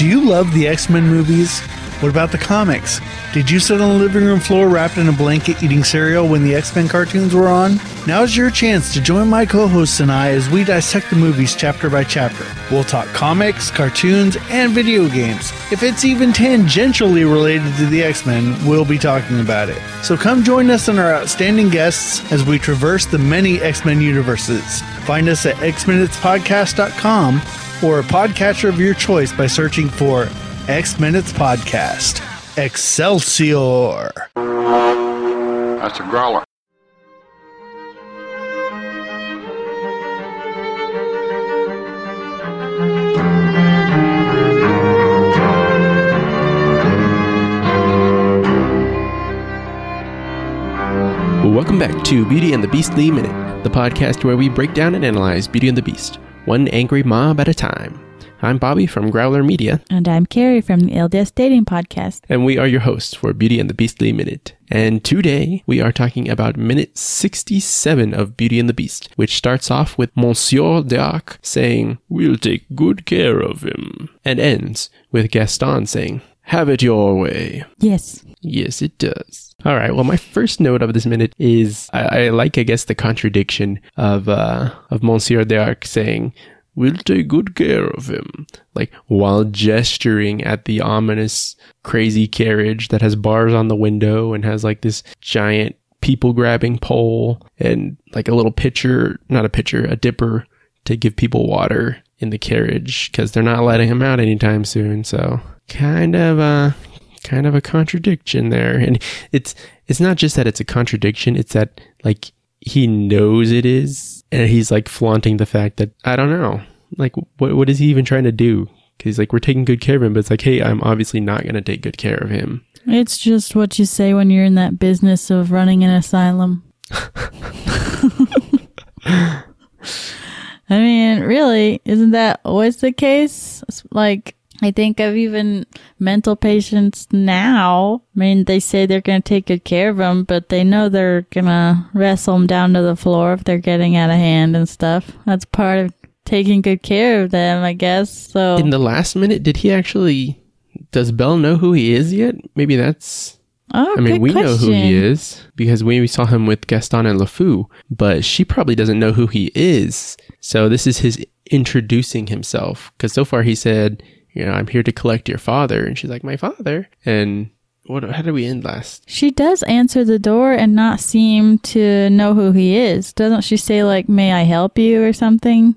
Do you love the X Men movies? What about the comics? Did you sit on the living room floor wrapped in a blanket eating cereal when the X Men cartoons were on? Now's your chance to join my co hosts and I as we dissect the movies chapter by chapter. We'll talk comics, cartoons, and video games. If it's even tangentially related to the X Men, we'll be talking about it. So come join us and our outstanding guests as we traverse the many X Men universes. Find us at xminutespodcast.com or a podcatcher of your choice by searching for X Minutes Podcast. Excelsior! That's a growler. Welcome back to Beauty and the Beastly Minute, the podcast where we break down and analyze Beauty and the Beast, one angry mob at a time. I'm Bobby from Growler Media. And I'm Carrie from the LDS Dating Podcast. And we are your hosts for Beauty and the Beastly Minute. And today we are talking about minute 67 of Beauty and the Beast, which starts off with Monsieur D'Arque saying, We'll take good care of him, and ends with Gaston saying, Have it your way. Yes. Yes, it does. All right. Well, my first note of this minute is I, I like, I guess, the contradiction of uh, of Monsieur D'Arque saying, We'll take good care of him. Like while gesturing at the ominous, crazy carriage that has bars on the window and has like this giant people grabbing pole and like a little pitcher, not a pitcher, a dipper to give people water in the carriage because they're not letting him out anytime soon. So kind of a kind of a contradiction there. And it's it's not just that it's a contradiction, it's that like he knows it is and he's like flaunting the fact that I don't know, like what what is he even trying to do? Because he's, like we're taking good care of him, but it's like, hey, I'm obviously not going to take good care of him. It's just what you say when you're in that business of running an asylum. I mean, really, isn't that always the case? Like, I think of even mental patients now. I mean, they say they're going to take good care of them, but they know they're going to wrestle them down to the floor if they're getting out of hand and stuff. That's part of taking good care of them, I guess. So in the last minute, did he actually? Does Belle know who he is yet? Maybe that's. Oh, I mean, we question. know who he is because we saw him with Gaston and LeFou, but she probably doesn't know who he is. So this is his introducing himself because so far he said you know, I'm here to collect your father. And she's like, my father. And what, how did we end last? She does answer the door and not seem to know who he is. Doesn't she say, like, may I help you or something?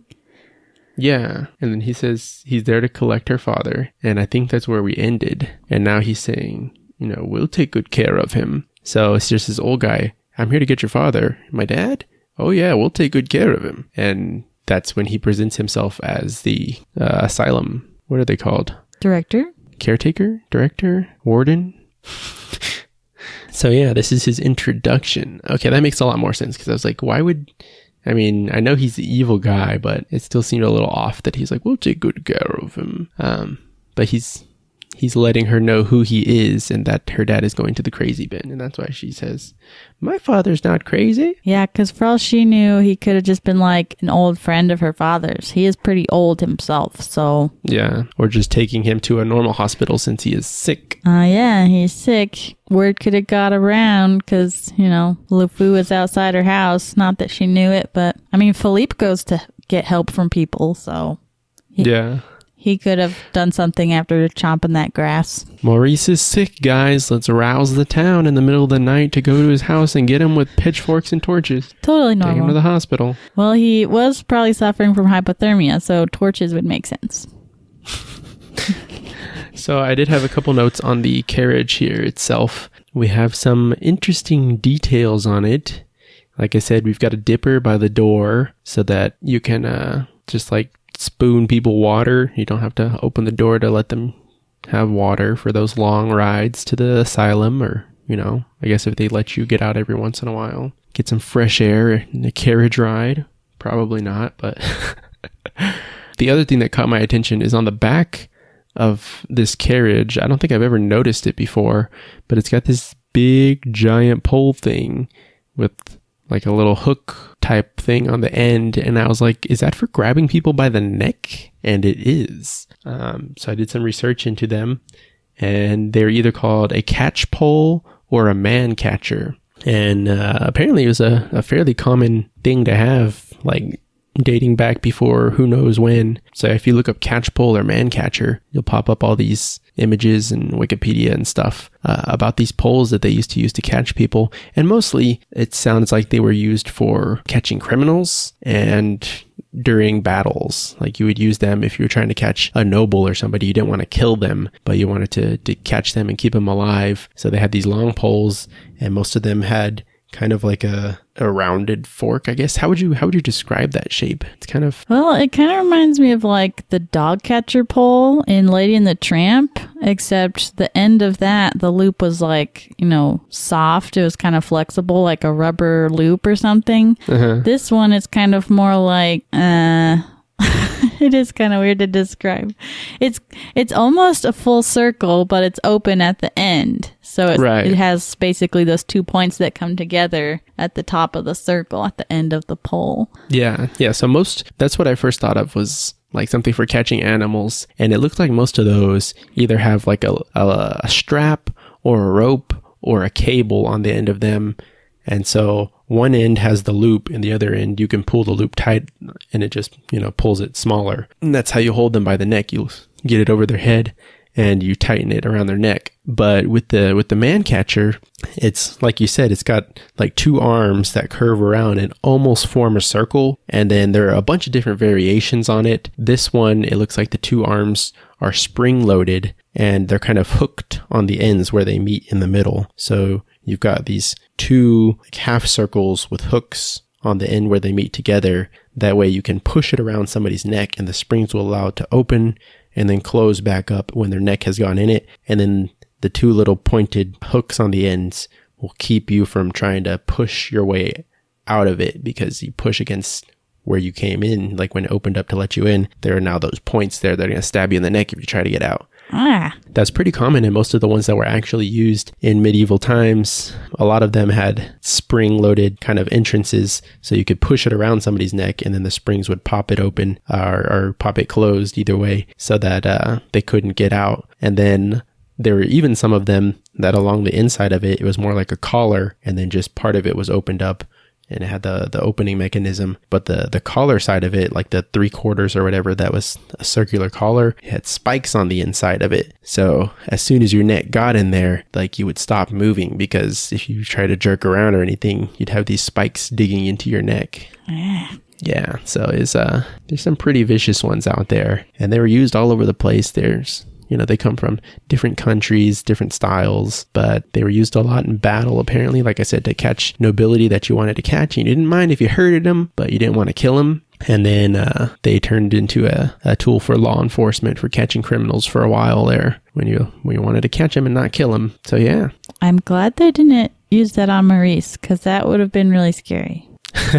Yeah. And then he says he's there to collect her father. And I think that's where we ended. And now he's saying, you know, we'll take good care of him. So it's just this old guy. I'm here to get your father. My dad? Oh, yeah, we'll take good care of him. And that's when he presents himself as the uh, asylum what are they called? Director? Caretaker? Director? Warden? so yeah, this is his introduction. Okay, that makes a lot more sense because I was like, why would I mean, I know he's the evil guy, but it still seemed a little off that he's like, we'll take good care of him. Um, but he's he's letting her know who he is and that her dad is going to the crazy bin. And that's why she says, My father's not crazy. Yeah, because for all she knew, he could have just been like an old friend of her father's. He is pretty old himself, so. Yeah, or just taking him to a normal hospital since he is sick. Uh, yeah, he's sick. Word could have got around because, you know, LeFou was outside her house. Not that she knew it, but I mean, Philippe goes to get help from people, so. He, yeah. He could have done something after chomping that grass. Maurice is sick, guys. Let's rouse the town in the middle of the night to go to his house and get him with pitchforks and torches. Totally normal. Take him to the hospital. Well, he was probably suffering from hypothermia, so torches would make sense. so I did have a couple notes on the carriage here itself. We have some interesting details on it. Like I said, we've got a dipper by the door so that you can uh, just like spoon people water. You don't have to open the door to let them have water for those long rides to the asylum or, you know, I guess if they let you get out every once in a while, get some fresh air in a carriage ride. Probably not, but the other thing that caught my attention is on the back of this carriage. I don't think I've ever noticed it before, but it's got this big giant pole thing with like a little hook type thing on the end. And I was like, is that for grabbing people by the neck? And it is. Um, so I did some research into them and they're either called a catch pole or a man catcher. And uh, apparently it was a, a fairly common thing to have, like dating back before who knows when. So if you look up catch pole or man catcher, you'll pop up all these images and Wikipedia and stuff uh, about these poles that they used to use to catch people. And mostly it sounds like they were used for catching criminals and during battles. Like you would use them if you were trying to catch a noble or somebody. You didn't want to kill them, but you wanted to, to catch them and keep them alive. So they had these long poles and most of them had kind of like a, a rounded fork, I guess. How would you how would you describe that shape? It's kind of Well, it kind of reminds me of like the dog catcher pole in Lady and the Tramp, except the end of that, the loop was like, you know, soft. It was kind of flexible, like a rubber loop or something. This one is kind of more like, uh, it is kind of weird to describe. It's it's almost a full circle, but it's open at the end. So it, Right. it has basically those two points that come together at the top of the circle at the end of the pole. Yeah, yeah. So most that's what I first thought of was like something for catching animals, and it looked like most of those either have like a, a, a strap or a rope or a cable on the end of them, and so one end has the loop, and the other end you can pull the loop tight, and it just you know pulls it smaller. And that's how you hold them by the neck. You get it over their head, and you tighten it around their neck. But with the with the man catcher, it's like you said, it's got like two arms that curve around and almost form a circle. And then there are a bunch of different variations on it. This one, it looks like the two arms are spring loaded and they're kind of hooked on the ends where they meet in the middle. So you've got these two like, half circles with hooks on the end where they meet together. That way you can push it around somebody's neck and the springs will allow it to open and then close back up when their neck has gone in it. And then the two little pointed hooks on the ends will keep you from trying to push your way out of it because you push against where you came in. Like when it opened up to let you in, there are now those points there that are going to stab you in the neck if you try to get out. Ah, That's pretty common in most of the ones that were actually used in medieval times. A lot of them had spring loaded kind of entrances, so you could push it around somebody's neck and then the springs would pop it open or, or pop it closed either way so that uh, they couldn't get out. And then there were even some of them that along the inside of it, it was more like a collar and then just part of it was opened up and it had the the opening mechanism. But the the collar side of it, like the three quarters or whatever, that was a circular collar. It had spikes on the inside of it. So as soon as your neck got in there, like you would stop moving because if you try to jerk around or anything, you'd have these spikes digging into your neck. Yeah, so it's uh there's some pretty vicious ones out there and they were used all over the place. There's you know, they come from different countries, different styles, but they were used a lot in battle apparently, like I said, to catch nobility that you wanted to catch. And you didn't mind if you hurted them, but you didn't want to kill them. And then uh, they turned into a, a tool for law enforcement for catching criminals for a while there when you when you wanted to catch them and not kill them. So yeah, I'm glad they didn't use that on Maurice because that would have been really scary.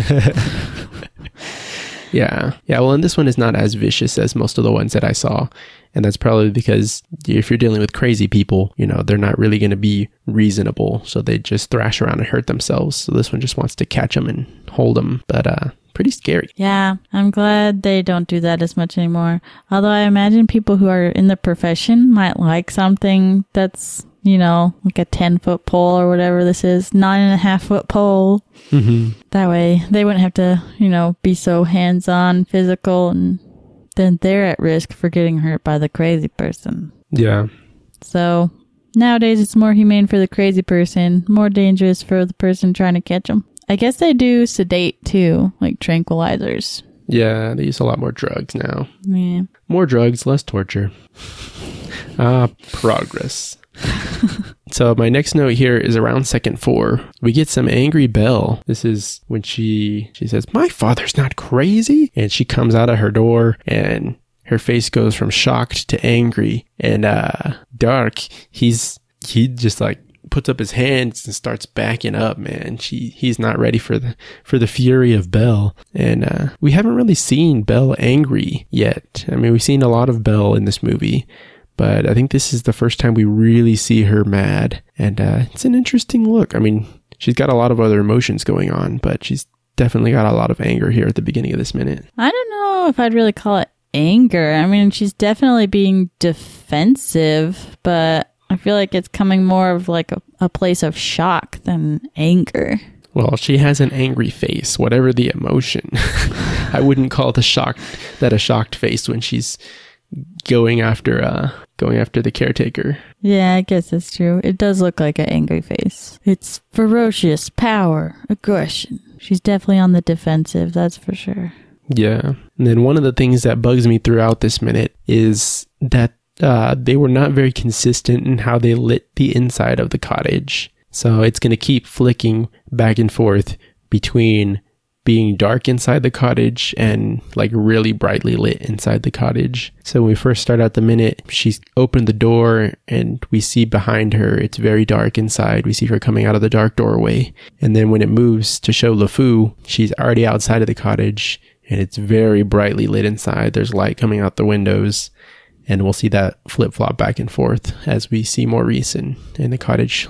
Yeah. Yeah. Well, and this one is not as vicious as most of the ones that I saw. And that's probably because if you're dealing with crazy people, you know, they're not really going to be reasonable. So they just thrash around and hurt themselves. So this one just wants to catch them and hold them. But, uh, pretty scary. Yeah, I'm glad they don't do that as much anymore. Although I imagine people who are in the profession might like something that's, you know, like a 10 foot pole or whatever this is, nine and a half foot pole. Mm-hmm. That way they wouldn't have to, you know, be so hands on, physical, and then they're at risk for getting hurt by the crazy person. Yeah. So nowadays it's more humane for the crazy person, more dangerous for the person trying to catch them. I guess they do sedate too, like tranquilizers. Yeah. They use a lot more drugs now. Yeah. More drugs, less torture. Ah, progress. so my next note here is around second four. We get some angry Belle. This is when she she says, "My father's not crazy," and she comes out of her door and her face goes from shocked to angry. And uh D'Arque, he's he just like puts up his hands and starts backing up, man. She he's not ready for the for the fury of Belle. And uh we haven't really seen Belle angry yet. I mean, we've seen a lot of Belle in this movie, but I think this is the first time we really see her mad. And uh it's an interesting look. I mean, she's got a lot of other emotions going on, but she's definitely got a lot of anger here at the beginning of this minute. I don't know if I'd really call it anger. I mean, she's definitely being defensive, but I feel like it's coming more of like a, a place of shock than anger. Well, she has an angry face, whatever the emotion. I wouldn't call the shocked that a shocked face when she's going after uh going after the caretaker. Yeah, I guess that's true. It does look like an angry face. It's ferocious, power, aggression. She's definitely on the defensive, that's for sure. Yeah. And then one of the things that bugs me throughout this minute is that uh, they were not very consistent in how they lit the inside of the cottage. So it's going to keep flicking back and forth between being dark inside the cottage and like really brightly lit inside the cottage. So when we first start out the minute, she's opened the door and we see behind her, it's very dark inside. We see her coming out of the dark doorway. And then when it moves to show LeFou, she's already outside of the cottage and it's very brightly lit inside. There's light coming out the windows and we'll see that flip flop back and forth as we see Maurice in, in the cottage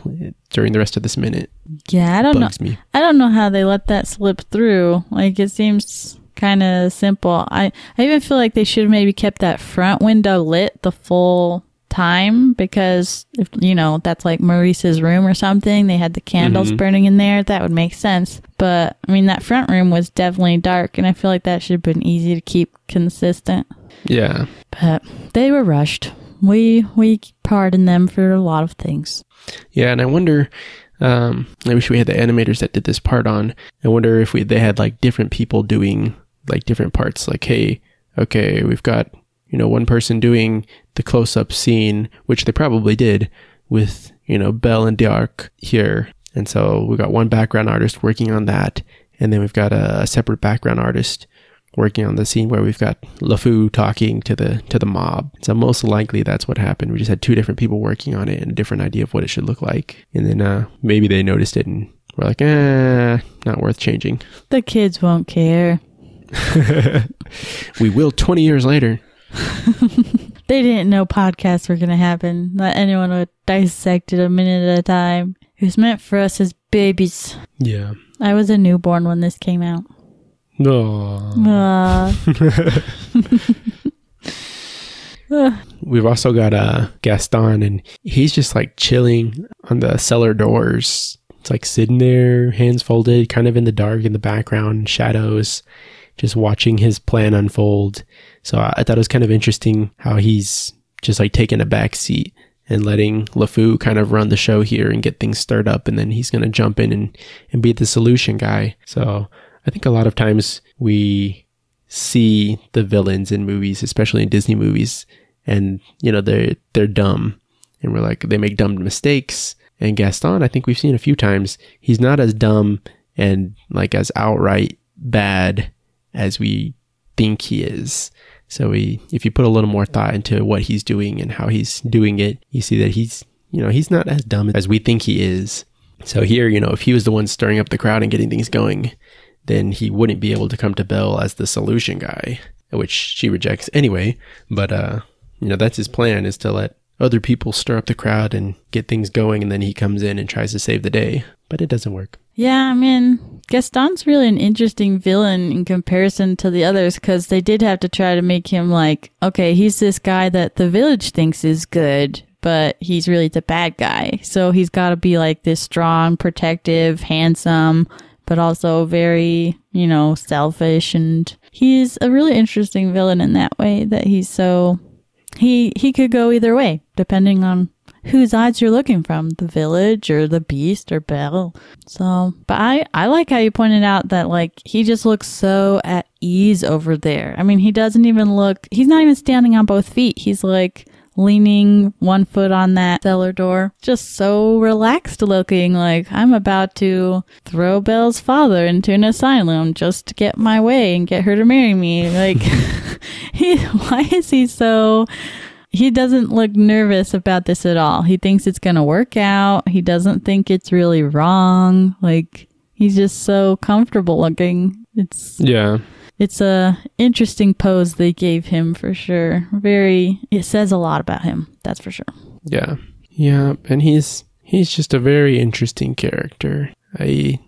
during the rest of this minute. Yeah, I don't Bugs know. me. I don't know how they let that slip through. Like it seems kind of simple. I I even feel like they should have maybe kept that front window lit the full time because if you know that's like Maurice's room or something, they had the candles Mhm. burning in there. That would make sense. But I mean, that front room was definitely dark, and I feel like that should have been easy to keep consistent. Yeah. But they were rushed. We we pardon them for a lot of things. Yeah, and I wonder. Um, I wish we had the animators that did this part on. I wonder if we they had like different people doing like different parts. Like, hey, okay, we've got you know one person doing the close up scene, which they probably did with you know Belle and D'Arque here, and so we got one background artist working on that, and then we've got a, a separate background artist working on the scene where we've got LeFou talking to the to the mob. So most likely that's what happened. We just had two different people working on it and a different idea of what it should look like. And then uh, maybe they noticed it and were like, eh, not worth changing. The kids won't care. We will 20 years later. They didn't know podcasts were going to happen. Not anyone would dissect it a minute at a time. It was meant for us as babies. Yeah. I was a newborn when this came out. No. We've also got uh, Gaston, and he's just like chilling on the cellar doors. It's like sitting there, hands folded, kind of in the dark in the background, shadows, just watching his plan unfold. So I, I thought it was kind of interesting how he's just like taking a back seat and letting LeFou kind of run the show here and get things stirred up, and then he's going to jump in and, and be the solution guy. So I think a lot of times we see the villains in movies, especially in Disney movies, and you know they're they're dumb, and we're like they make dumb mistakes. And Gaston, I think we've seen a few times, he's not as dumb and like as outright bad as we think he is. So we, if you put a little more thought into what he's doing and how he's doing it, you see that he's, you know, he's not as dumb as we think he is. So here, you know, if he was the one stirring up the crowd and getting things going, then he wouldn't be able to come to Belle as the solution guy, which she rejects anyway. But uh, you know, that's his plan is to let other people stir up the crowd and get things going, and then he comes in and tries to save the day. But it doesn't work. yeah, I mean, Gaston's really an interesting villain in comparison to the others because they did have to try to make him like, okay, he's this guy that the village thinks is good, but he's really the bad guy. So he's got to be like this strong, protective, handsome, but also very, you know, selfish. And he's a really interesting villain in that way that he's so, he, he could go either way depending on whose eyes you're looking from, the village or the beast or Belle. So, but I, I like how you pointed out that like he just looks so at ease over there. I mean, he doesn't even look, he's not even standing on both feet. He's like leaning one foot on that cellar door, just so relaxed looking. Like I'm about to throw Belle's father into an asylum just to get my way and get her to marry me. Like, he, why is he so, he doesn't look nervous about this at all. He thinks it's going to work out. He doesn't think it's really wrong. Like he's just so comfortable looking. It's Yeah. It's a interesting pose they gave him for sure. Very it says a lot about him. That's for sure. Yeah. Yeah. And he's he's just a very interesting character. I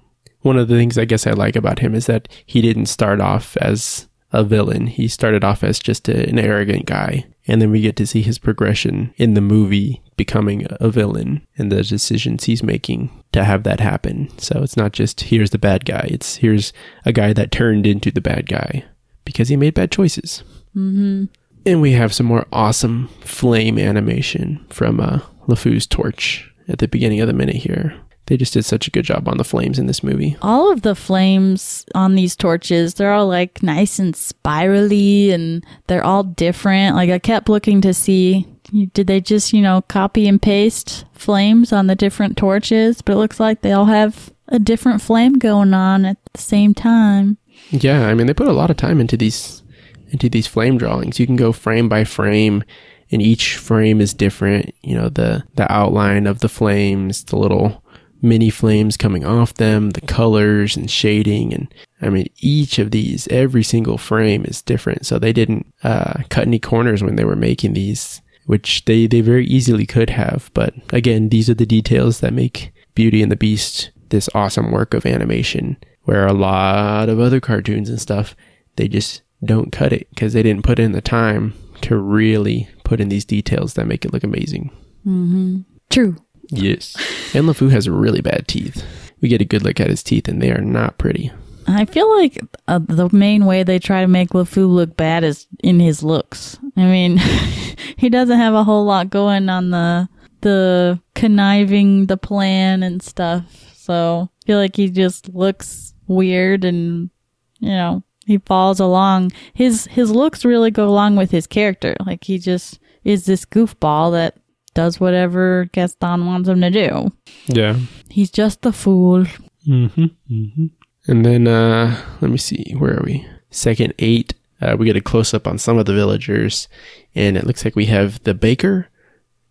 one of the things I guess I like about him is that he didn't start off as a villain. He started off as just a, an arrogant guy. And then we get to see his progression in the movie becoming a villain and the decisions he's making to have that happen. So it's not just here's the bad guy, it's here's a guy that turned into the bad guy because he made bad choices. Mm-hmm. And we have some more awesome flame animation from uh, LeFou's torch at the beginning of the minute here. They just did such a good job on the flames in this movie. All of the flames on these torches, they're all like nice and spirally and they're all different. Like I kept looking to see did they just, you know, copy and paste flames on the different torches, but it looks like they all have a different flame going on at the same time. Yeah, I mean they put a lot of time into these into these flame drawings. You can go frame by frame and each frame is different, you know, the the outline of the flames, the little mini flames coming off them, the colors and shading. And I mean, each of these, every single frame is different. So they didn't uh, cut any corners when they were making these, which they, they very easily could have. But again, these are the details that make Beauty and the Beast this awesome work of animation, where a lot of other cartoons and stuff, they just don't cut it because they didn't put in the time to really put in these details that make it look amazing. Mm-hmm. True. Yes. And LeFou has really bad teeth. We get a good look at his teeth, and they are not pretty. I feel like uh, the main way they try to make LeFou look bad is in his looks. I mean, he doesn't have a whole lot going on the the conniving the plan and stuff. So I feel like he just looks weird and you know he falls along. His his looks really go along with his character. Like he just is this goofball that does whatever Gaston wants him to do. Yeah. He's just a fool. Mm-hmm. mm-hmm. And then, uh, let me see, where are we? Second eight, uh, we get a close up on some of the villagers, and it looks like we have the baker,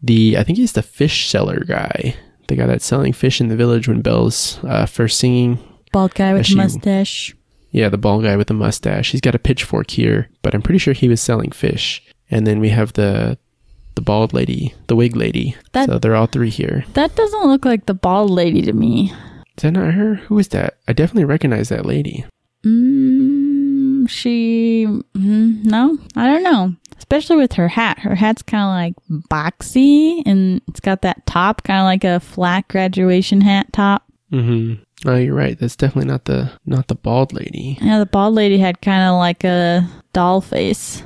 the, I think he's the fish seller guy, the guy that's selling fish in the village when Belle's uh, first singing. Bald guy with a mustache. Yeah, the bald guy with the mustache. He's got a pitchfork here, but I'm pretty sure he was selling fish. And then we have the the bald lady, the wig lady. That, so they're all three here. That doesn't look like the bald lady to me. Is that not her? Who is that? I definitely recognize that lady. Mm, she. Mm, no, I don't know. Especially with her hat. Her hat's kind of like boxy and it's got that top, kind of like a flat graduation hat top. Mm-hmm. Oh, you're right. That's definitely not the not the bald lady. Yeah, the bald lady had kind of like a doll face.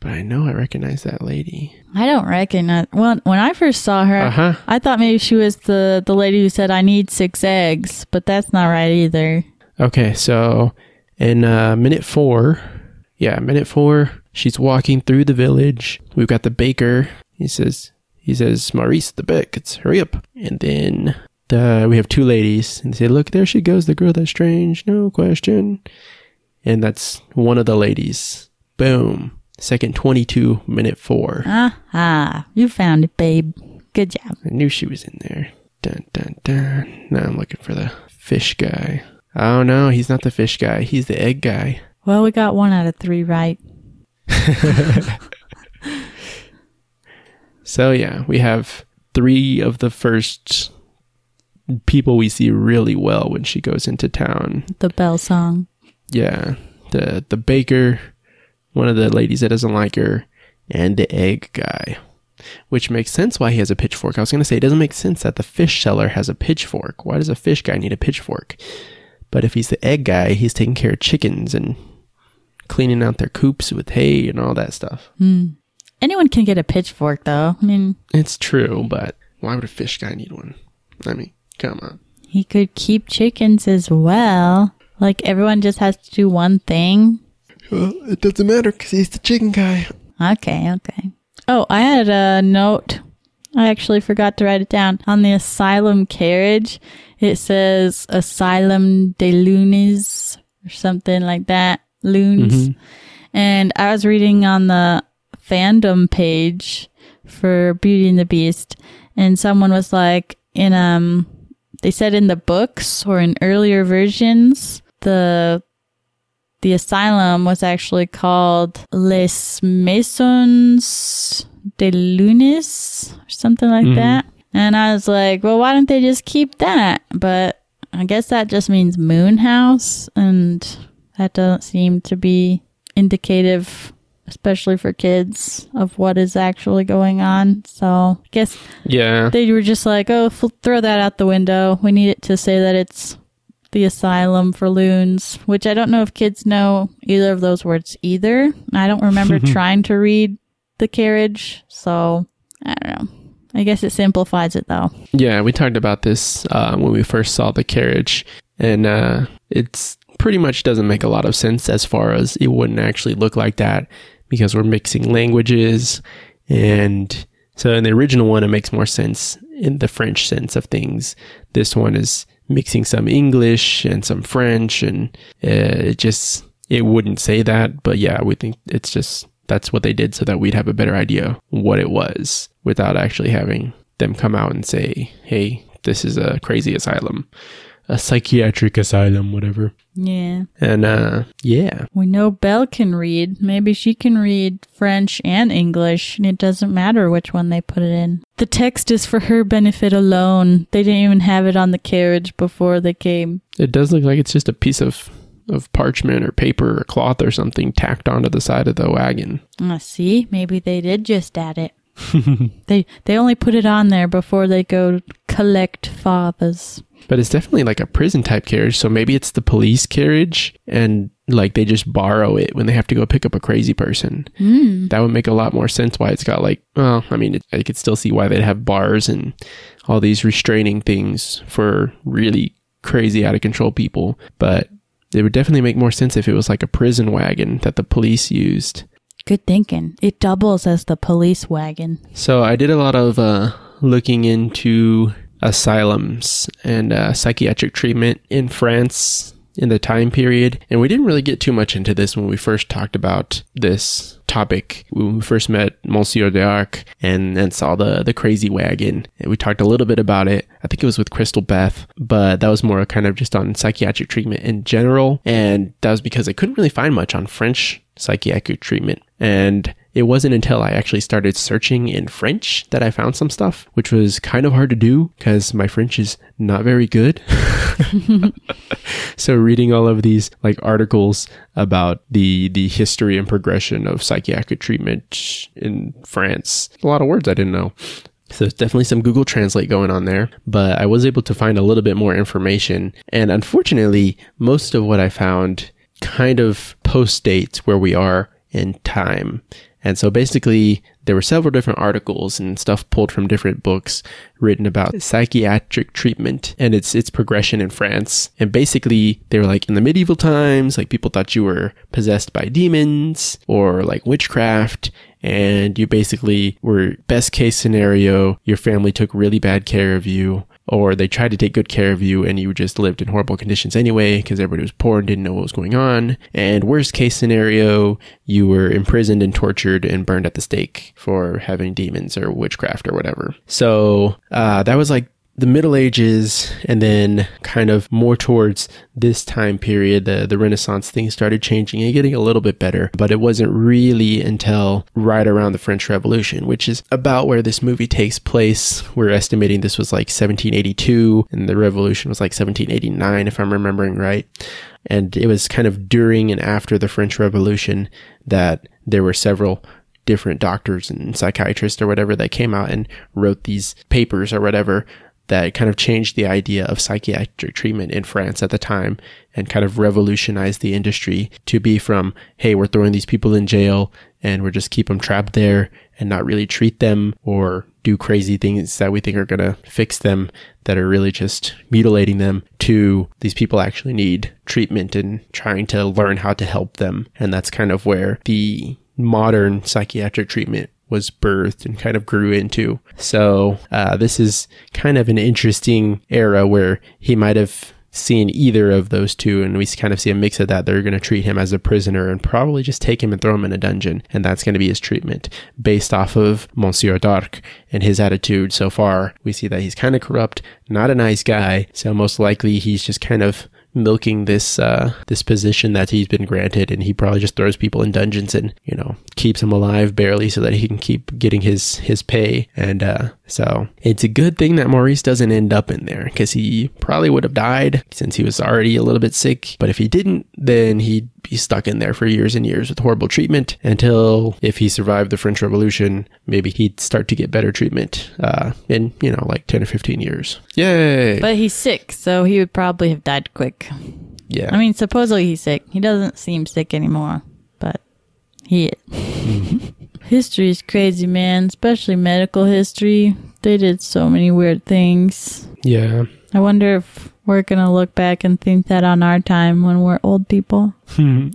But I know I recognize that lady. I don't recognize. Well, when I first saw her, uh-huh. I thought maybe she was the the lady who said I need six eggs, but that's not right either. Okay, so in uh, minute four, yeah, minute four, she's walking through the village. We've got the baker. He says, he says, Maurice the baguettes, hurry up. And then the we have two ladies, and they say, look, there she goes, the girl that's strange, no question. And that's one of the ladies. Boom. Second 22, minute 4. Ah, ah. you found it, babe. Good job. I knew she was in there. Dun, dun, dun. Now I'm looking for the fish guy. Oh no, he's not the fish guy. He's the egg guy. Well, we got one out of three right. so yeah, we have three of the first people we see really well when she goes into town. The Belle song. Yeah. The the baker, one of the ladies that doesn't like her, and the egg guy. Which makes sense why he has a pitchfork. I was going to say it doesn't make sense that the fish seller has a pitchfork. Why does a fish guy need a pitchfork? But if he's the egg guy, he's taking care of chickens and cleaning out their coops with hay and all that stuff. Mm. Anyone can get a pitchfork, though. I mean, it's true, but why would a fish guy need one? I mean, come on. He could keep chickens as well. Like everyone just has to do one thing. Well, it doesn't matter because he's the chicken guy. Okay, okay. Oh, I had a note. I actually forgot to write it down. On the asylum carriage, it says Asylum de Lunes or something like that. Loons. Mm-hmm. And I was reading on the fandom page for Beauty and the Beast, and someone was like, in um, they said in the books or in earlier versions, the the asylum was actually called Les Maisons de Lunes or something like mm. that. And I was like, well, why don't they just keep that? But I guess that just means moon house, and that doesn't seem to be indicative, especially for kids, of what is actually going on. So I guess Yeah. they were just like, oh, f- throw that out the window. We need it to say that it's the asylum for loons, which I don't know if kids know either of those words either. I don't remember trying to read the carriage, so I don't know. I guess it simplifies it though. Yeah, we talked about this uh, when we first saw the carriage, and uh, it's pretty much doesn't make a lot of sense as far as it wouldn't actually look like that because we're mixing languages, and so in the original one it makes more sense in the French sense of things. This one is mixing some English and some French, and uh, it just it wouldn't say that, but yeah, we think it's just that's what they did so that we'd have a better idea what it was without actually having them come out and say, hey, this is a crazy asylum, a psychiatric asylum, whatever. Yeah. And uh, yeah, We know Belle can read. Maybe she can read French and English, and it doesn't matter which one they put it in. The text is for her benefit alone. They didn't even have it on the carriage before they came. it does look like it's just a piece of, of parchment or paper or cloth or something tacked onto the side of the wagon. Uh, see, maybe they did just add it. they they only put it on there before they go collect fathers. But it's definitely like a prison type carriage. So maybe it's the police carriage and like they just borrow it when they have to go pick up a crazy person. Mm. That would make a lot more sense why it's got like, well, I mean, it, I could still see why they'd have bars and all these restraining things for really crazy out of control people. But it would definitely make more sense if it was like a prison wagon that the police used. Good thinking. It doubles as the police wagon. So I did a lot of uh, looking into asylums and uh, psychiatric treatment in France in the time period. And we didn't really get too much into this when we first talked about this topic. When we first met Monsieur D'Arque and, and saw the, the crazy wagon. We talked a little bit about it. I think it was with Crystal Beth, but that was more kind of just on psychiatric treatment in general. And that was because I couldn't really find much on French psychiatric treatment. And it wasn't until I actually started searching in French that I found some stuff, which was kind of hard to do because my French is not very good. so reading all of these like articles about the the history and progression of psychiatric treatment in France, a lot of words I didn't know. So there's definitely some Google Translate going on there, but I was able to find a little bit more information. And unfortunately, most of what I found kind of post dates where we are in time. And so basically, there were several different articles and stuff pulled from different books written about psychiatric treatment and its its progression in France. And basically, they were like in the medieval times, like people thought you were possessed by demons or like witchcraft. And you basically were best case scenario, your family took really bad care of you or they tried to take good care of you and you just lived in horrible conditions anyway because everybody was poor and didn't know what was going on. And worst case scenario, you were imprisoned and tortured and burned at the stake for having demons or witchcraft or whatever. So uh, that was like the Middle Ages, and then kind of more towards this time period, the, the Renaissance, things started changing and getting a little bit better. But it wasn't really until right around the French Revolution, which is about where this movie takes place. We're estimating this was like 1782, and the revolution was like 1789, if I'm remembering right. And it was kind of during and after the French Revolution that there were several different doctors and psychiatrists or whatever that came out and wrote these papers or whatever that kind of changed the idea of psychiatric treatment in France at the time and kind of revolutionized the industry to be from, hey, we're throwing these people in jail and we're just keep them trapped there and not really treat them or do crazy things that we think are going to fix them that are really just mutilating them to these people actually need treatment and trying to learn how to help them. And that's kind of where the modern psychiatric treatment was birthed and kind of grew into. So uh, this is kind of an interesting era where he might have seen either of those two, and we kind of see a mix of that. They're going to treat him as a prisoner and probably just take him and throw him in a dungeon, and that's going to be his treatment based off of Monsieur D'Arque and his attitude so far. We see that he's kind of corrupt, not a nice guy, so most likely he's just kind of milking this uh, this position that he's been granted, and he probably just throws people in dungeons and you know keeps them alive barely so that he can keep getting his his pay. And uh, so it's a good thing that Maurice doesn't end up in there because he probably would have died since he was already a little bit sick. But if he didn't, then he'd be stuck in there for years and years with horrible treatment until if he survived the French Revolution, maybe he'd start to get better treatment uh, in, you know, like 10 or 15 years. Yay! But he's sick, so he would probably have died quick. yeah. I mean, supposedly he's sick. He doesn't seem sick anymore, but he is. history is crazy, man, especially medical history. They did so many weird things. yeah. I wonder if we're going to look back and think that on our time when we're old people.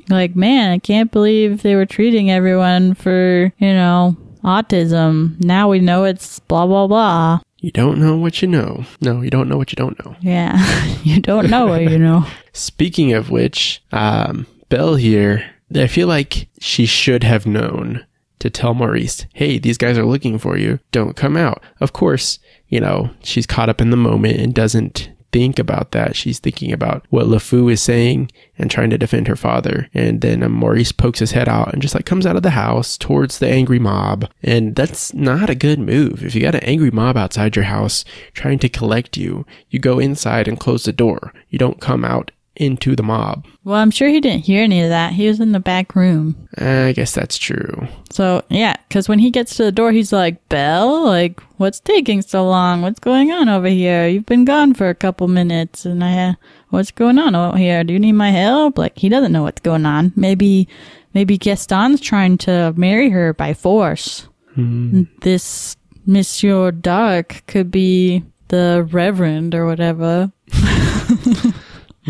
like, man, I can't believe they were treating everyone for, you know, autism. Now we know it's blah, blah, blah. You don't know what you know. No, you don't know what you don't know. Yeah. you don't know what you know. Speaking of which, um, Belle here, I feel like she should have known to tell Maurice, hey, these guys are looking for you. Don't come out. Of course, you know, she's caught up in the moment and doesn't think about that. She's thinking about what LeFou is saying and trying to defend her father. And then um, Maurice pokes his head out and just like comes out of the house towards the angry mob. And that's not a good move. If you got an angry mob outside your house trying to collect you, you go inside and close the door. You don't come out into the mob. Well, I'm sure he didn't hear any of that. He was in the back room. Eh, I guess that's true. So, yeah, because when he gets to the door, he's like, Belle, like, what's taking so long? What's going on over here? You've been gone for a couple minutes. And I, what's going on over here? Do you need my help? Like, he doesn't know what's going on. Maybe, maybe Gaston's trying to marry her by force. Hmm. This Monsieur D'Arque could be the Reverend or whatever.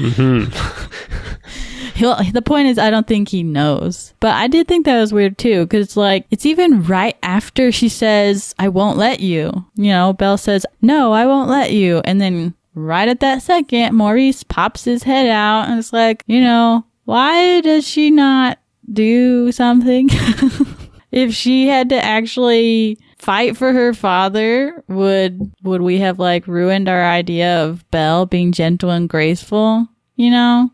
Mm-hmm. He'll, the point is, I don't think he knows. But I did think that was weird too, because it's like it's even right after she says, "I won't let you." You know, Belle says, "No, I won't let you," and then right at that second, Maurice pops his head out and it's like, you know, why does she not do something? if she had to actually fight for her father, would would we have like ruined our idea of Belle being gentle and graceful? You know?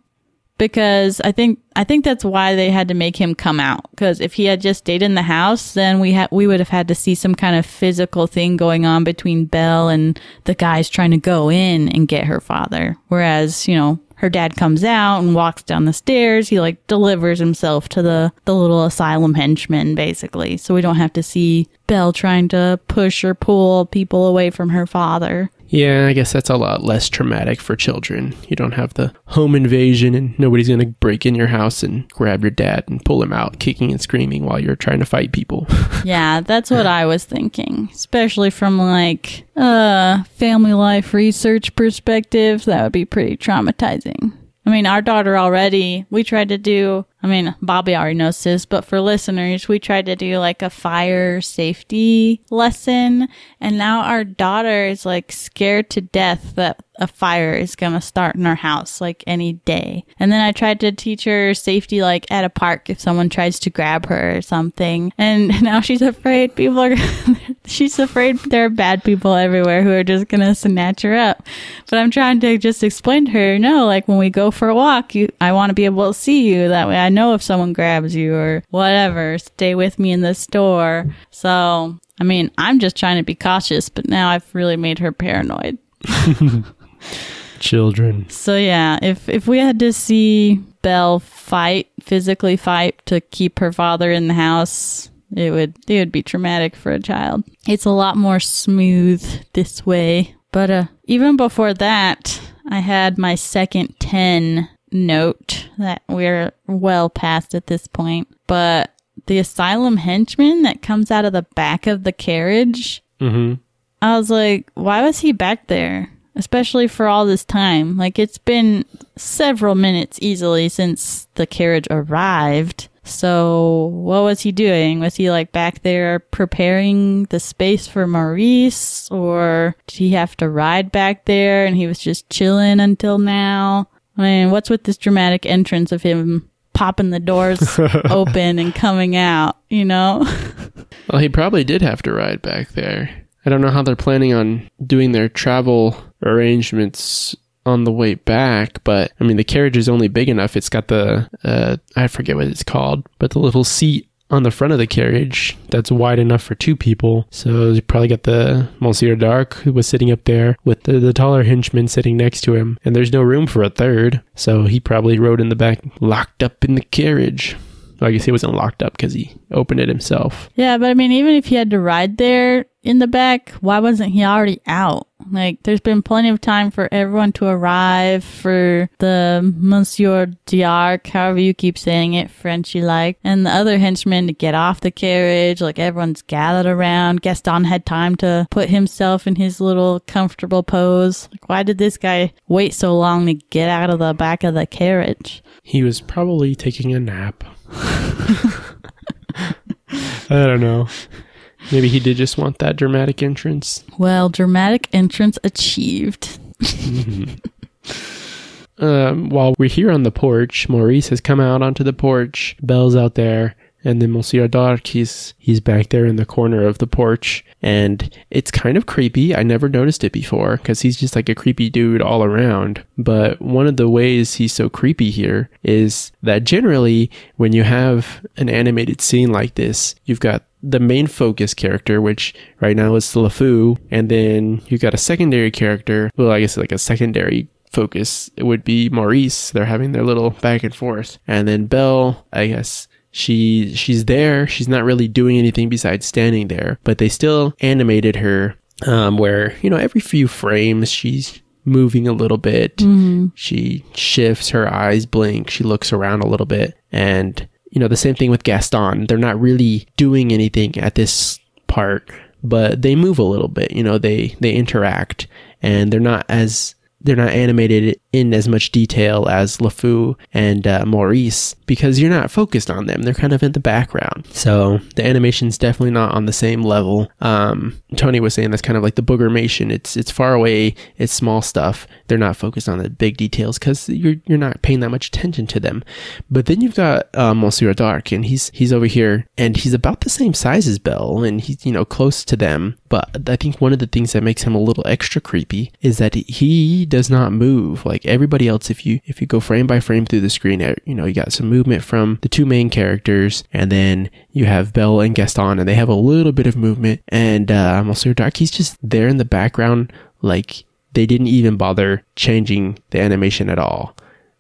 Because I think I think that's why they had to make him come out. Because if he had just stayed in the house, then we had we would have had to see some kind of physical thing going on between Belle and the guys trying to go in and get her father. Whereas you know her dad comes out and walks down the stairs. He like delivers himself to the the little asylum henchman basically. So we don't have to see Belle trying to push or pull people away from her father. Yeah, I guess that's a lot less traumatic for children. You don't have the home invasion and nobody's going to break in your house and grab your dad and pull him out kicking and screaming while you're trying to fight people. Yeah, that's what I was thinking. Especially from like a family life research perspective, that would be pretty traumatizing. I mean, our daughter already, we tried to do, I mean, Bobby already knows this, but for listeners, we tried to do like a fire safety lesson. And now our daughter is like scared to death that a fire is going to start in our house like any day. And then I tried to teach her safety like at a park if someone tries to grab her or something. And now she's afraid people are, she's afraid there are bad people everywhere who are just going to snatch her up. But I'm trying to just explain to her, no, like when we go for a walk, you, I want to be able to see you. That way I know if someone grabs you or whatever. Stay with me in the store. So, I mean, I'm just trying to be cautious, but now I've really made her paranoid. Children. So yeah, if if we had to see Belle fight, physically fight to keep her father in the house, it would it would be traumatic for a child. It's a lot more smooth this way. But uh even before that, I had my second 10 note that we're well past at this point. But the asylum henchman that comes out of the back of the carriage, Mm-hmm. I was like, why was he back there? Especially for all this time. Like, it's been several minutes easily since the carriage arrived. So, what was he doing? Was he like back there preparing the space for Maurice? Or did he have to ride back there and he was just chilling until now? I mean, what's with this dramatic entrance of him popping the doors open and coming out, you know? Well, he probably did have to ride back there. I don't know how they're planning on doing their travel arrangements on the way back, but I mean, the carriage is only big enough. It's got the, uh, I forget what it's called, but the little seat on the front of the carriage that's wide enough for two people. So you probably got the Monsieur D'Arque who was sitting up there with the, the taller henchman sitting next to him, and there's no room for a third. So he probably rode in the back, locked up in the carriage. Well, I guess he wasn't locked up because he opened it himself. Yeah, but I mean, even if he had to ride there in the back, why wasn't he already out? Like, there's been plenty of time for everyone to arrive, for the Monsieur D'Arque, however you keep saying it, Frenchy like, and the other henchmen to get off the carriage. Like, everyone's gathered around. Gaston had time to put himself in his little comfortable pose. Like, why did this guy wait so long to get out of the back of the carriage? He was probably taking a nap. I don't know. Maybe he did just want that dramatic entrance. Well, dramatic entrance achieved. Um, while we're here on the porch, Maurice has come out onto the porch. Belle's out there, and then Monsieur D'Arque, he's he's back there in the corner of the porch, and it's kind of creepy. I never noticed it before because he's just like a creepy dude all around. But one of the ways he's so creepy here is that generally, when you have an animated scene like this, you've got the main focus character, which right now is LeFou, and then you've got a secondary character. Well, I guess like a secondary focus it would be Maurice. They're having their little back and forth, and then Belle, I guess. She she's there. She's not really doing anything besides standing there, but they still animated her um, where you know every few frames she's moving a little bit. She shifts, her eyes blink, she looks around a little bit, and you know the same thing with Gaston. They're not really doing anything at this part, but they move a little bit. You know they they interact, and they're not as they're not animated in as much detail as LeFou and uh, Maurice because you're not focused on them. They're kind of in the background. So the animation's definitely not on the same level. Um, Tony was saying that's kind of like the boogermation. It's it's far away. It's small stuff. They're not focused on the big details because you're you're not paying that much attention to them. But then you've got uh, Monsieur D'Arque, and he's he's over here, and he's about the same size as Belle, and he's you know close to them. But I think one of the things that makes him a little extra creepy is that he does not move like everybody else. If you if you go frame by frame through the screen, you know you got some movement from the two main characters, and then you have Belle and Gaston, and they have a little bit of movement. And uh, Monsieur D'Arque, he's just there in the background, like they didn't even bother changing the animation at all.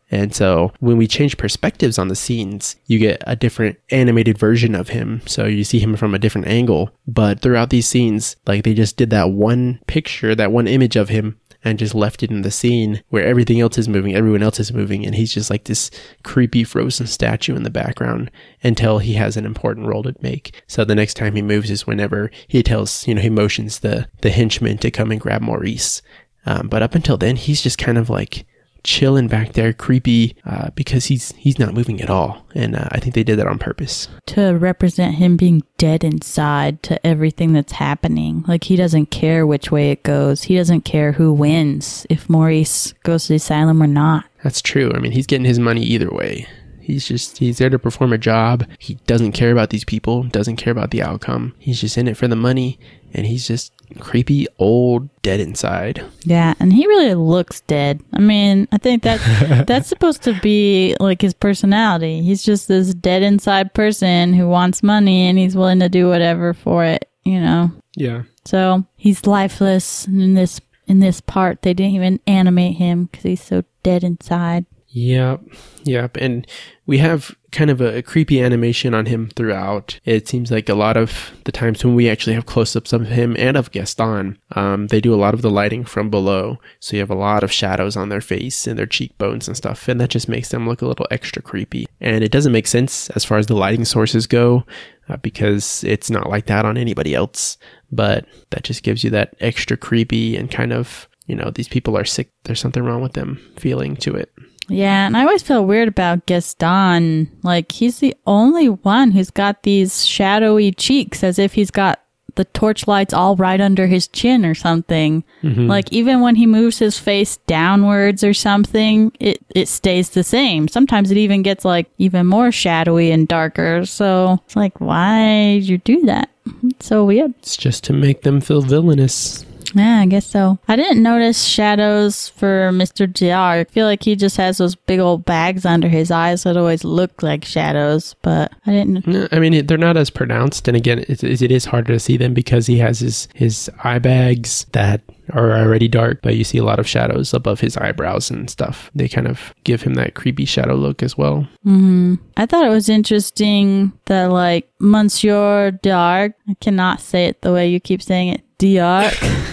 And so when we change perspectives on the scenes, you get a different animated version of him. So you see him from a different angle. But throughout these scenes, like they just did that one picture, that one image of him and just left it in the scene where everything else is moving, everyone else is moving, and he's just like this creepy frozen statue in the background until he has an important role to make. So the next time he moves is whenever he tells, you know, he motions the the henchman to come and grab Maurice. Um, but up until then, he's just kind of like chilling back there, creepy, uh, because he's he's not moving at all, and uh, I think they did that on purpose. to represent him being dead inside to everything that's happening. Like he doesn't care which way it goes. He doesn't care who wins if Maurice goes to the asylum or not. That's true. I mean, he's getting his money either way. He's just he's there to perform a job. He doesn't care about these people, doesn't care about the outcome. He's just in it for the money and he's just creepy old dead inside. Yeah, and he really looks dead. I mean, I think that that's supposed to be like his personality. He's just this dead inside person who wants money and he's willing to do whatever for it, you know. Yeah. So, he's lifeless and in this in this part. They didn't even animate him cuz he's so dead inside. Yep. Yep. And we have kind of a, creepy animation on him throughout. It seems like a lot of the times when we actually have close ups of him and of Gaston, um, they do a lot of the lighting from below. So you have a lot of shadows on their face and their cheekbones and stuff. And that just makes them look a little extra creepy. And it doesn't make sense as far as the lighting sources go. Uh, because it's not like that on anybody else, but that just gives you that extra creepy and kind of, you know, these people are sick. There's something wrong with them feeling to it. Yeah, and I always feel weird about Gaston. Like he's the only one who's got these shadowy cheeks as if he's got the torchlights all right under his chin or something. Mm-hmm. Like even when he moves his face downwards or something, it it stays the same. Sometimes it even gets like even more shadowy and darker. So it's like why did you do that? It's so weird. It's just to make them feel villainous. Yeah, I guess so. I didn't notice shadows for Mr. JR. I feel like he just has those big old bags under his eyes that always look like shadows, but I didn't. No, I mean, they're not as pronounced. And again, it, it is harder to see them because he has his, his eye bags that are already dark, but you see a lot of shadows above his eyebrows and stuff. They kind of give him that creepy shadow look as well. Mm-hmm. I thought it was interesting that, like, Monsieur D'Arque, I cannot say it the way you keep saying it, D'Arque.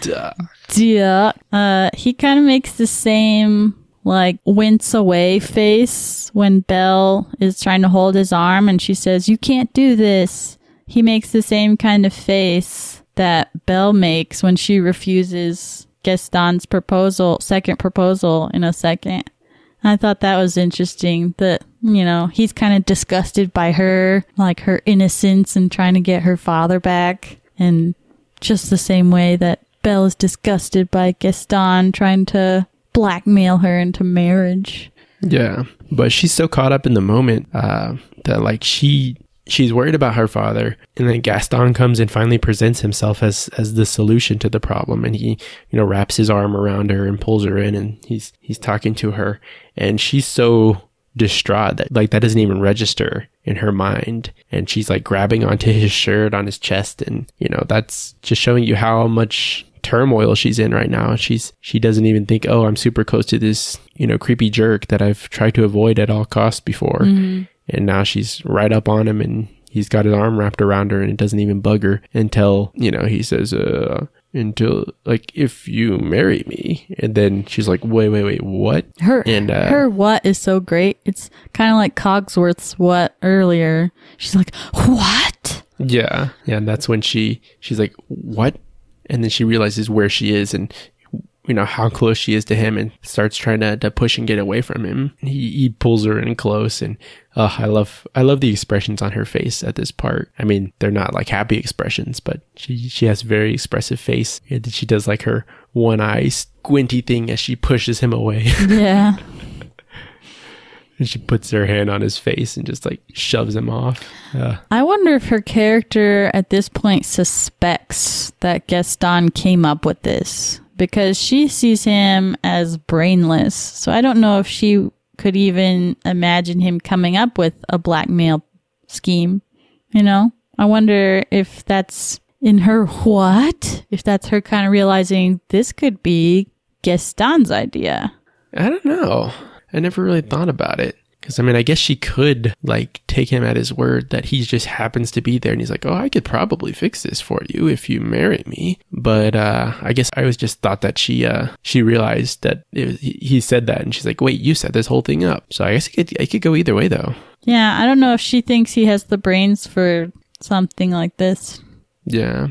Duh. D'Arque. Uh, he kind of makes the same, like, wince away face when Belle is trying to hold his arm and she says, You can't do this. He makes the same kind of face that Belle makes when she refuses Gaston's proposal, second proposal in a second. I thought that was interesting that, you know, he's kind of disgusted by her, like her innocence and trying to get her father back. And just the same way that Belle is disgusted by Gaston trying to blackmail her into marriage. Yeah, but she's so caught up in the moment uh, that like she she's worried about her father, and then Gaston comes and finally presents himself as as the solution to the problem, and he you know wraps his arm around her and pulls her in, and he's he's talking to her, and she's so distraught that like that doesn't even register in her mind and she's like grabbing onto his shirt on his chest and you know that's just showing you how much turmoil she's in right now she's she doesn't even think oh i'm super close to this you know creepy jerk that i've tried to avoid at all costs before and now she's right up on him and he's got his arm wrapped around her and it doesn't even bug her until you know he says uh until like if you marry me and then she's like wait wait wait what Her And, uh, her what is so great. It's kind of like Cogsworth's what earlier. She's like, "What?" Yeah, yeah, and that's when she she's like, "What?" And then she realizes where she is and you know how close she is to him, and starts trying to, to push and get away from him. He he pulls her in close, and uh, I love I love the expressions on her face at this part. I mean, they're not like happy expressions, but she she has a very expressive face. And she does like her one eye squinty thing as she pushes him away, Yeah. And she puts her hand on his face and just like shoves him off. Uh, I wonder if her character at this point suspects that Gaston came up with this because she sees him as brainless. So I don't know if she could even imagine him coming up with a blackmail scheme. You know, I wonder if that's in her what? If that's her kind of realizing this could be Gaston's idea. I don't know. I never really thought about it. Because, I mean, I guess she could, like, take him at his word that he just happens to be there and he's like, oh, I could probably fix this for you if you marry me. But, uh, I guess I was just thought that she, uh, she realized that it was, he he said that and she's like, wait, you set this whole thing up. So I guess it could, it could go either way, though. Yeah, I don't know if she thinks he has the brains for something like this. Yeah.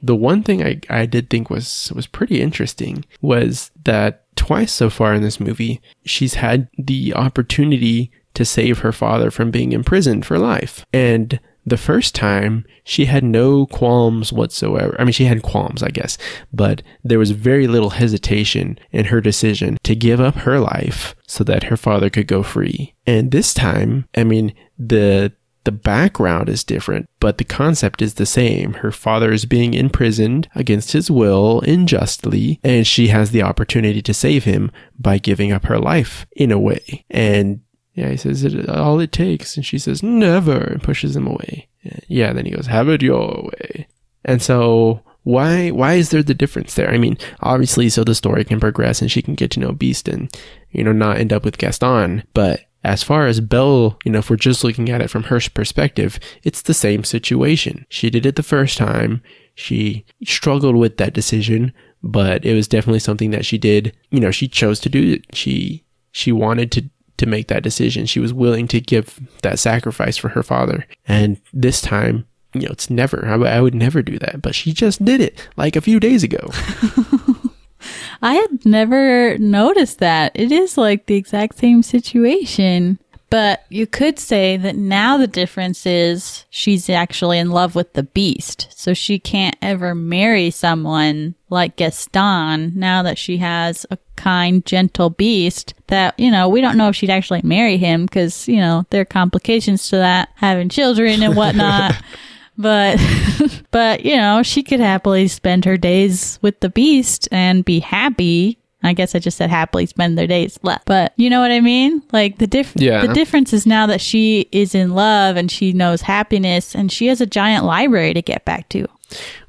The one thing I, I did think was was pretty interesting was that twice so far in this movie, she's had the opportunity to save her father from being imprisoned for life. And the first time, she had no qualms whatsoever. I mean, she had qualms, I guess, but there was very little hesitation in her decision to give up her life so that her father could go free. And this time, I mean, the the background is different, but the concept is the same. Her father is being imprisoned against his will unjustly, and she has the opportunity to save him by giving up her life in a way. And yeah, he says it all it takes, and she says never, and pushes him away. Yeah, then he goes, have it your way. And so why why is there the difference there? I mean, obviously so the story can progress and she can get to know Beast and you know not end up with Gaston, but as far as Belle, you know, if we're just looking at it from her perspective, it's the same situation. She did it the first time. She struggled with that decision, but it was definitely something that she did. You know, she chose to do it. She she wanted to to make that decision. She was willing to give that sacrifice for her father. And this time, you know, it's never. I, I would never do that, but she just did it like a few days ago. I had never noticed that. It is like the exact same situation. But you could say that now the difference is she's actually in love with the beast. So she can't ever marry someone like Gaston now that she has a kind, gentle beast that, you know, we don't know if she'd actually marry him because, you know, there are complications to that, having children and whatnot. But, but, you know, she could happily spend her days with the beast and be happy. I guess I just said happily spend their days left. But you know what I mean? Like the diff- Yeah. the difference is now that she is in love and she knows happiness and she has a giant library to get back to.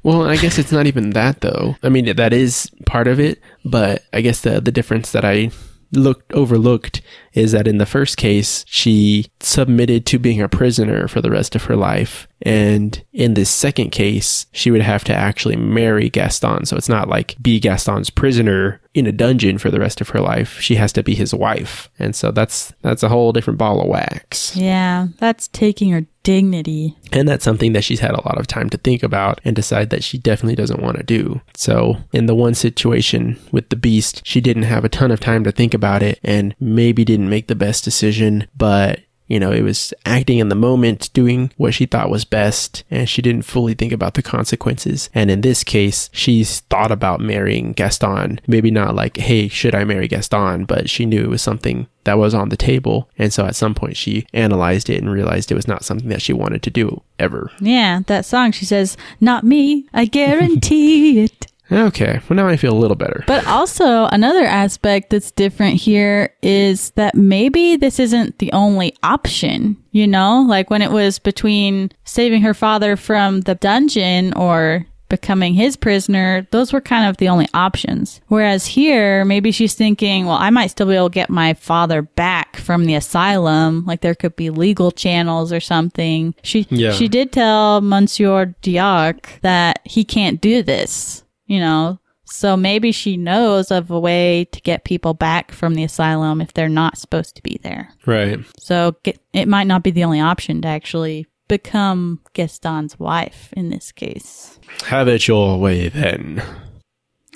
Well, I guess it's not even that though. I mean, that is part of it, but I guess the the difference that I looked overlooked is that in the first case, she submitted to being a prisoner for the rest of her life, and in this second case, she would have to actually marry Gaston. So it's not like be Gaston's prisoner in a dungeon for the rest of her life. She has to be his wife, and so that's that's a whole different ball of wax. Yeah, that's taking her dignity. And that's something that she's had a lot of time to think about and decide that she definitely doesn't want to do. So, in the one situation with the beast, she didn't have a ton of time to think about it and maybe didn't make the best decision, but you know, it was acting in the moment, doing what she thought was best, and she didn't fully think about the consequences. And in this case, she's thought about marrying Gaston. Maybe not like, hey, should I marry Gaston? But she knew it was something that was on the table. And so at some point, she analyzed it and realized it was not something that she wanted to do ever. Yeah, that song, she says, Not me, I guarantee it. Okay, well, now I feel a little better. But also, another aspect that's different here is that maybe this isn't the only option. You know, like when it was between saving her father from the dungeon or becoming his prisoner, those were kind of the only options. Whereas here, maybe she's thinking, well, I might still be able to get my father back from the asylum. Like there could be legal channels or something. She, Yeah. she did tell Monsieur D'Arque that he can't do this, you know, so maybe she knows of a way to get people back from the asylum if they're not supposed to be there. Right. So get, it might not be the only option to actually become Gaston's wife in this case. Have it your way then.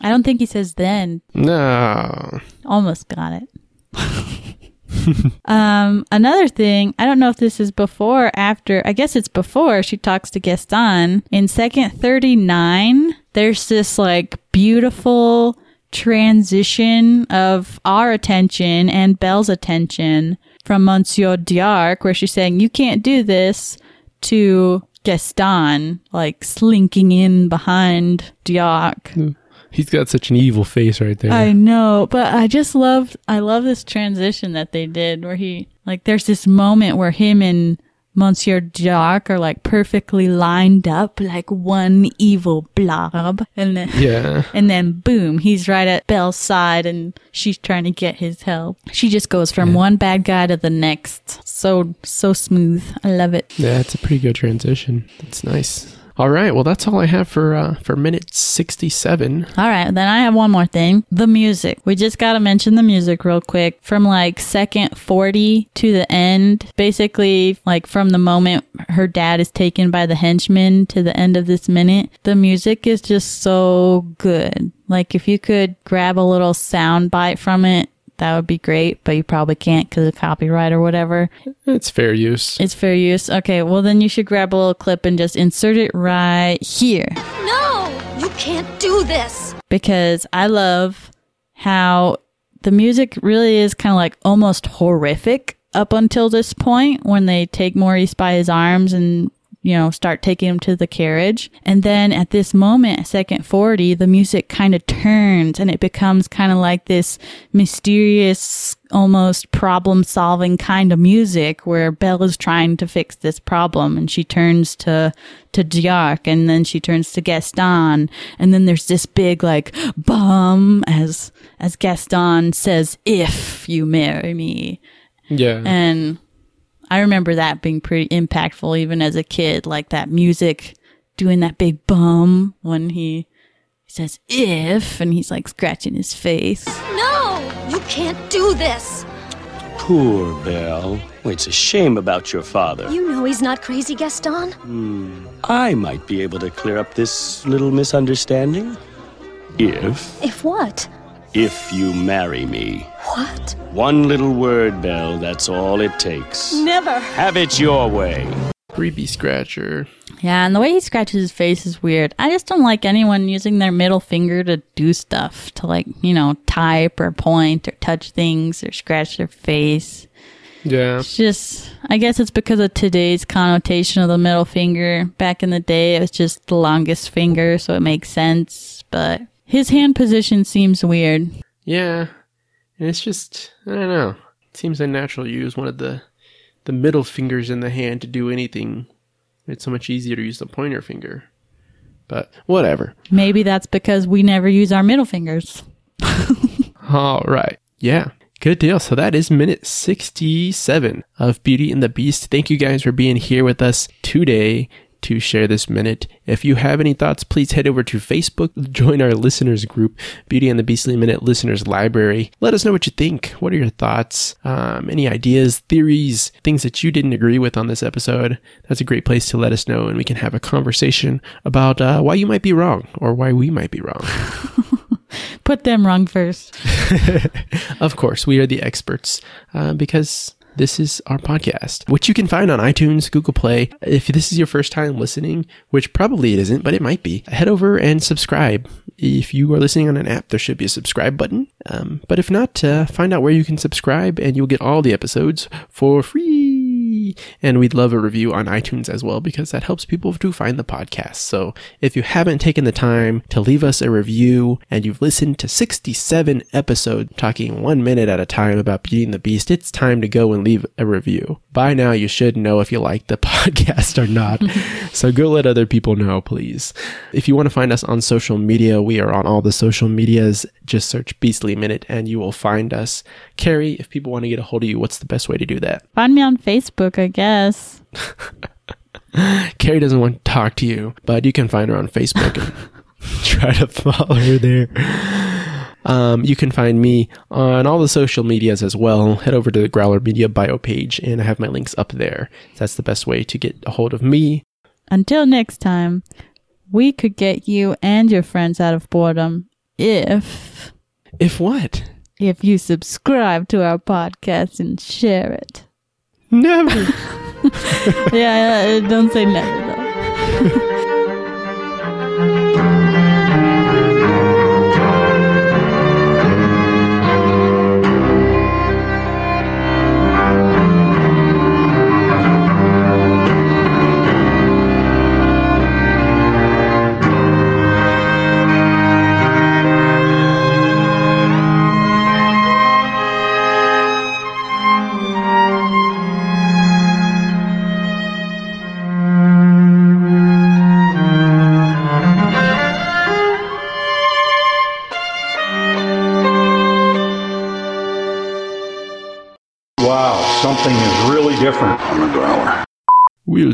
I don't think he says then. No. Almost got it. um, another thing, I don't know if this is before or after. I guess it's before she talks to Gaston. In second 39, there's this like beautiful transition of our attention and Belle's attention from Monsieur D'Arque, where she's saying, You can't do this to Gaston, like slinking in behind D'Arque. Hmm. He's got such an evil face right there. I know, but I just love I love this transition that they did where he like there's this moment where him and Monsieur Jacques are like perfectly lined up like one evil blob and then yeah. and then boom, he's right at Belle's side and she's trying to get his help. She just goes from one bad guy to the next. So so smooth. I love it. Yeah, it's a pretty good transition. It's nice. All right, well that's all I have for uh for minute 67. All right, then I have one more thing. The music. We just got to mention the music real quick. From like second 40 to the end, basically, like from the moment her dad is taken by the henchmen to the end of this minute, the music is just so good. Like if you could grab a little sound bite from it, that would be great, but you probably can't because of copyright or whatever. It's fair use. It's fair use. Okay, well then you should grab a little clip and just insert it right here. No! You can't do this! because I love how the music really is kind of like almost horrific up until this point when they take Maurice by his arms and you know start taking him to the carriage. And then at this moment second 40 the music kind of turns and it becomes kind of like this mysterious almost problem solving kind of music where Belle is trying to fix this problem and she turns to to D'Arque and then she turns to Gaston. And then there's this big like bum as as Gaston says if you marry me. Yeah. and I remember that being pretty impactful even as a kid like that music doing that big bum when he says if and he's like scratching his face No! You can't do this! Poor Belle. It's a shame about your father. You know he's not crazy, Gaston. Hmm, I might be able to clear up this little misunderstanding. If, If what? If you marry me. What? One little word, Belle, that's all it takes. Never! Have it your way. Creepy scratcher. Yeah, and the way he scratches his face is weird. I just don't like anyone using their middle finger to do stuff, to like, you know, type or point or touch things or scratch their face. Yeah. It's just, I guess it's because of today's connotation of the middle finger. Back in the day, it was just the longest finger, so it makes sense. But his hand position seems weird. Yeah. And it's just, I don't know. It seems unnatural to use one of the the middle fingers in the hand to do anything. It's so much easier to use the pointer finger. But whatever. Maybe that's because we never use our middle fingers. All right. Yeah. Good deal. So that is minute 67 of Beauty and the Beast. Thank you guys for being here with us today to share this minute. If you have any thoughts, please head over to Facebook, join our listeners group, Beauty and the Beastly Minute Listeners Library. Let us know what you think. What are your thoughts? Um, any ideas, theories, things that you didn't agree with on this episode? That's a great place to let us know, and we can have a conversation about uh, why you might be wrong or why we might be wrong. Put them wrong first. of course, we are the experts uh, because this is our podcast, which you can find on iTunes, Google Play. If this is your first time listening, which probably it isn't, but it might be, head over and subscribe. If you are listening on an app, there should be a subscribe button. Um, but if not, uh, find out where you can subscribe and you'll get all the episodes for free. And we'd love a review on iTunes as well because that helps people to find the podcast. So if you haven't taken the time to leave us a review and you've listened to 67 episodes talking one minute at a time about beating the Beast, it's time to go and leave a review. By now, you should know if you like the podcast or not. so go let other people know, please. If you want to find us on social media, we are on all the social medias. Just search Beastly Minute and you will find us. Carrie, if people want to get a hold of you, what's the best way to do that? Find me on Facebook, I guess. Carrie doesn't want to talk to you, but you can find her on Facebook and try to follow her there. Um, you can find me on all the social medias as well. Head over to the Growler Media bio page, and I have my links up there. That's the best way to get a hold of me. Until next time, we could get you and your friends out of boredom if If what? if you subscribe to our podcast and share it. Never. yeah, don't say never though.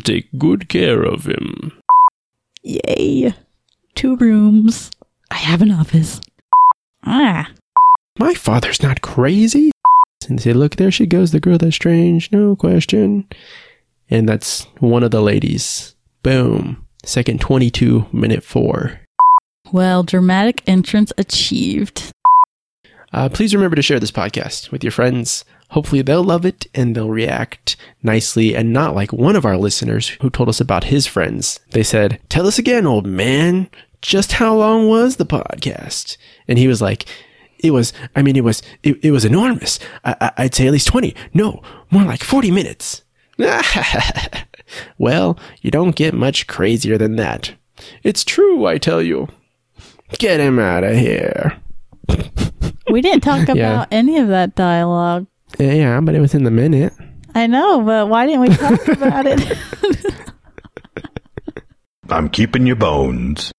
Take good care of him. Yay. Two rooms. I have an office. Ah. My father's not crazy. And they say, look, there she goes, the girl that's strange, no question. And that's one of the ladies. Boom. Second 22, minute four. Well, dramatic entrance achieved. Uh, please remember to share this podcast with your friends. Hopefully, they'll love it and they'll react nicely and not like one of our listeners who told us about his friends. They said, Tell us again, old man, just how long was the podcast? And he was like, it was, I mean, it was, it, it was enormous. I, I'd say at least 20. No, more like 40 minutes. well, you don't get much crazier than that. It's true, I tell you. Get him out of here. We didn't talk about Yeah. any of that dialogue. Yeah, but it was in the minute. I know, but why didn't we talk about it? I'm keeping your bones.